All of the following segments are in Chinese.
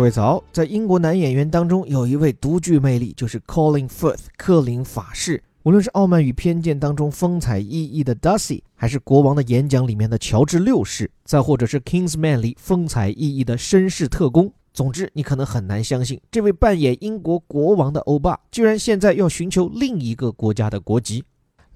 各位早，在英国男演员当中，有一位独具魅力，就是 Colin Firth 克林法士。无论是《傲慢与偏见》当中风采奕奕的 Darcy，还是《国王的演讲》里面的乔治六世，再或者是《Kingsman》里风采奕奕的绅士特工，总之，你可能很难相信，这位扮演英国国王的欧巴，居然现在要寻求另一个国家的国籍。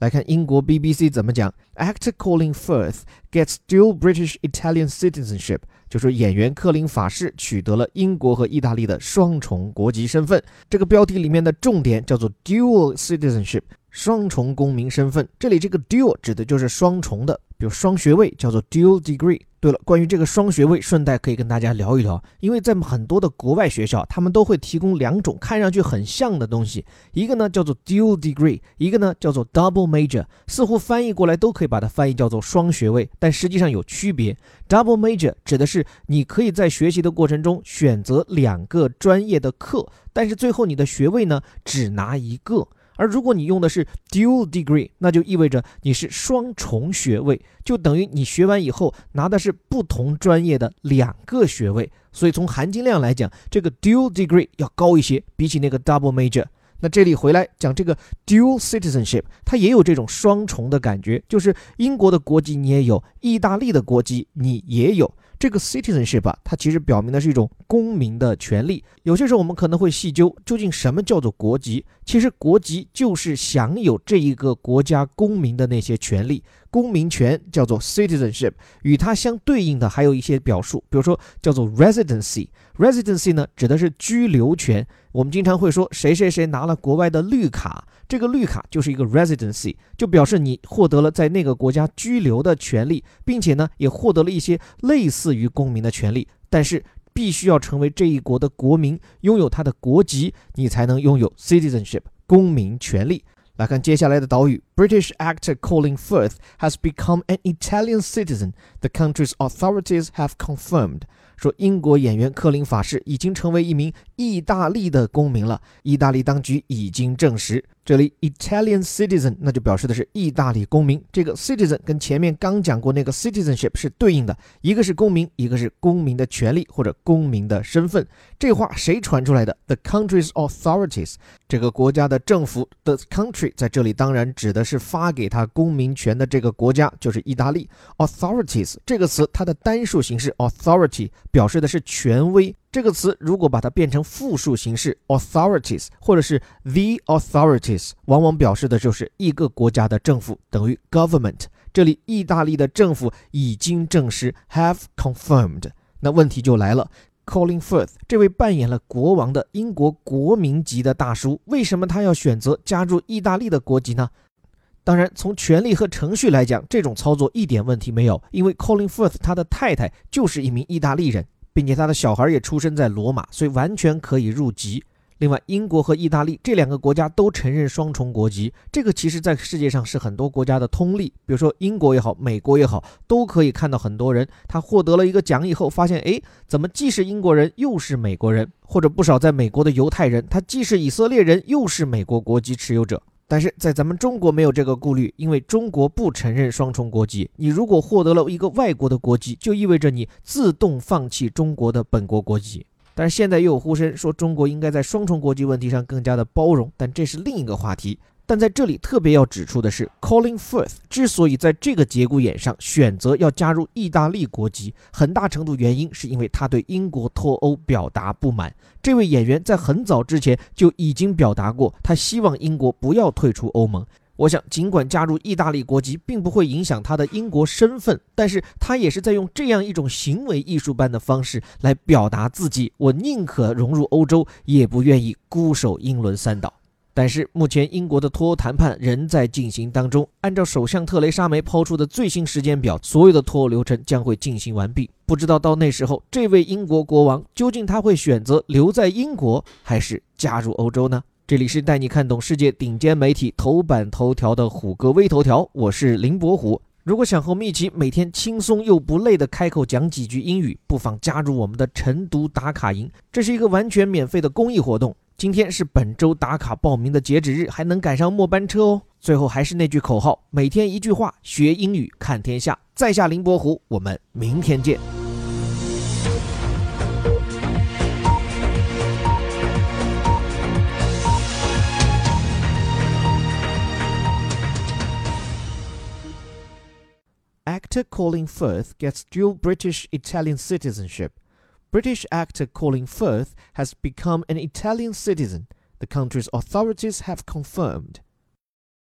来看英国 BBC 怎么讲：Actor Colin Firth gets dual British Italian citizenship，就说演员克林法士取得了英国和意大利的双重国籍身份。这个标题里面的重点叫做 dual citizenship，双重公民身份。这里这个 dual 指的就是双重的，比如双学位叫做 dual degree。对了，关于这个双学位，顺带可以跟大家聊一聊，因为在很多的国外学校，他们都会提供两种看上去很像的东西，一个呢叫做 dual degree，一个呢叫做 double major，似乎翻译过来都可以把它翻译叫做双学位，但实际上有区别。double major 指的是你可以在学习的过程中选择两个专业的课，但是最后你的学位呢只拿一个。而如果你用的是 dual degree，那就意味着你是双重学位，就等于你学完以后拿的是不同专业的两个学位。所以从含金量来讲，这个 dual degree 要高一些，比起那个 double major。那这里回来讲这个 dual citizenship，它也有这种双重的感觉，就是英国的国籍你也有，意大利的国籍你也有。这个 citizenship 啊，它其实表明的是一种公民的权利。有些时候我们可能会细究，究竟什么叫做国籍？其实国籍就是享有这一个国家公民的那些权利。公民权叫做 citizenship，与它相对应的还有一些表述，比如说叫做 residency。residency 呢，指的是居留权。我们经常会说谁谁谁拿了国外的绿卡，这个绿卡就是一个 residency，就表示你获得了在那个国家居留的权利，并且呢，也获得了一些类似于公民的权利。但是必须要成为这一国的国民，拥有他的国籍，你才能拥有 citizenship 公民权利。来看接下来的岛屿：British actor Colin Firth has become an Italian citizen. The country's authorities have confirmed. 说英国演员克林法士已经成为一名意大利的公民了，意大利当局已经证实。这里 Italian citizen 那就表示的是意大利公民。这个 citizen 跟前面刚讲过那个 citizenship 是对应的，一个是公民，一个是公民的权利或者公民的身份。这话谁传出来的？The country's authorities，这个国家的政府。The country 在这里当然指的是发给他公民权的这个国家，就是意大利。Authorities 这个词它的单数形式 authority 表示的是权威。这个词如果把它变成复数形式，authorities 或者是 the authorities，往往表示的就是一个国家的政府，等于 government。这里意大利的政府已经证实，have confirmed。那问题就来了，Colin Firth 这位扮演了国王的英国国民级的大叔，为什么他要选择加入意大利的国籍呢？当然，从权利和程序来讲，这种操作一点问题没有，因为 Colin Firth 他的太太就是一名意大利人。并且他的小孩也出生在罗马，所以完全可以入籍。另外，英国和意大利这两个国家都承认双重国籍，这个其实在世界上是很多国家的通例。比如说英国也好，美国也好，都可以看到很多人他获得了一个奖以后，发现哎，怎么既是英国人又是美国人？或者不少在美国的犹太人，他既是以色列人又是美国国籍持有者。但是在咱们中国没有这个顾虑，因为中国不承认双重国籍。你如果获得了一个外国的国籍，就意味着你自动放弃中国的本国国籍。但是现在又有呼声说中国应该在双重国籍问题上更加的包容，但这是另一个话题。但在这里特别要指出的是，Colin Firth 之所以在这个节骨眼上选择要加入意大利国籍，很大程度原因是因为他对英国脱欧表达不满。这位演员在很早之前就已经表达过，他希望英国不要退出欧盟。我想，尽管加入意大利国籍并不会影响他的英国身份，但是他也是在用这样一种行为艺术般的方式来表达自己：我宁可融入欧洲，也不愿意孤守英伦三岛。但是目前英国的脱欧谈判仍在进行当中。按照首相特蕾莎梅抛出的最新时间表，所有的脱欧流程将会进行完毕。不知道到那时候，这位英国国王究竟他会选择留在英国，还是加入欧洲呢？这里是带你看懂世界顶尖媒体头版头条的虎哥微头条，我是林伯虎。如果想和我们一起每天轻松又不累的开口讲几句英语，不妨加入我们的晨读打卡营。这是一个完全免费的公益活动。今天是本周打卡报名的截止日还能赶上末班车哦。最后还是那句口号每天一句话学英语看天下。在下林伯湖我们明天见。Actor calling firth gets dual british italian citizenship. British actor Colin Firth has become an Italian citizen, the country's authorities have confirmed.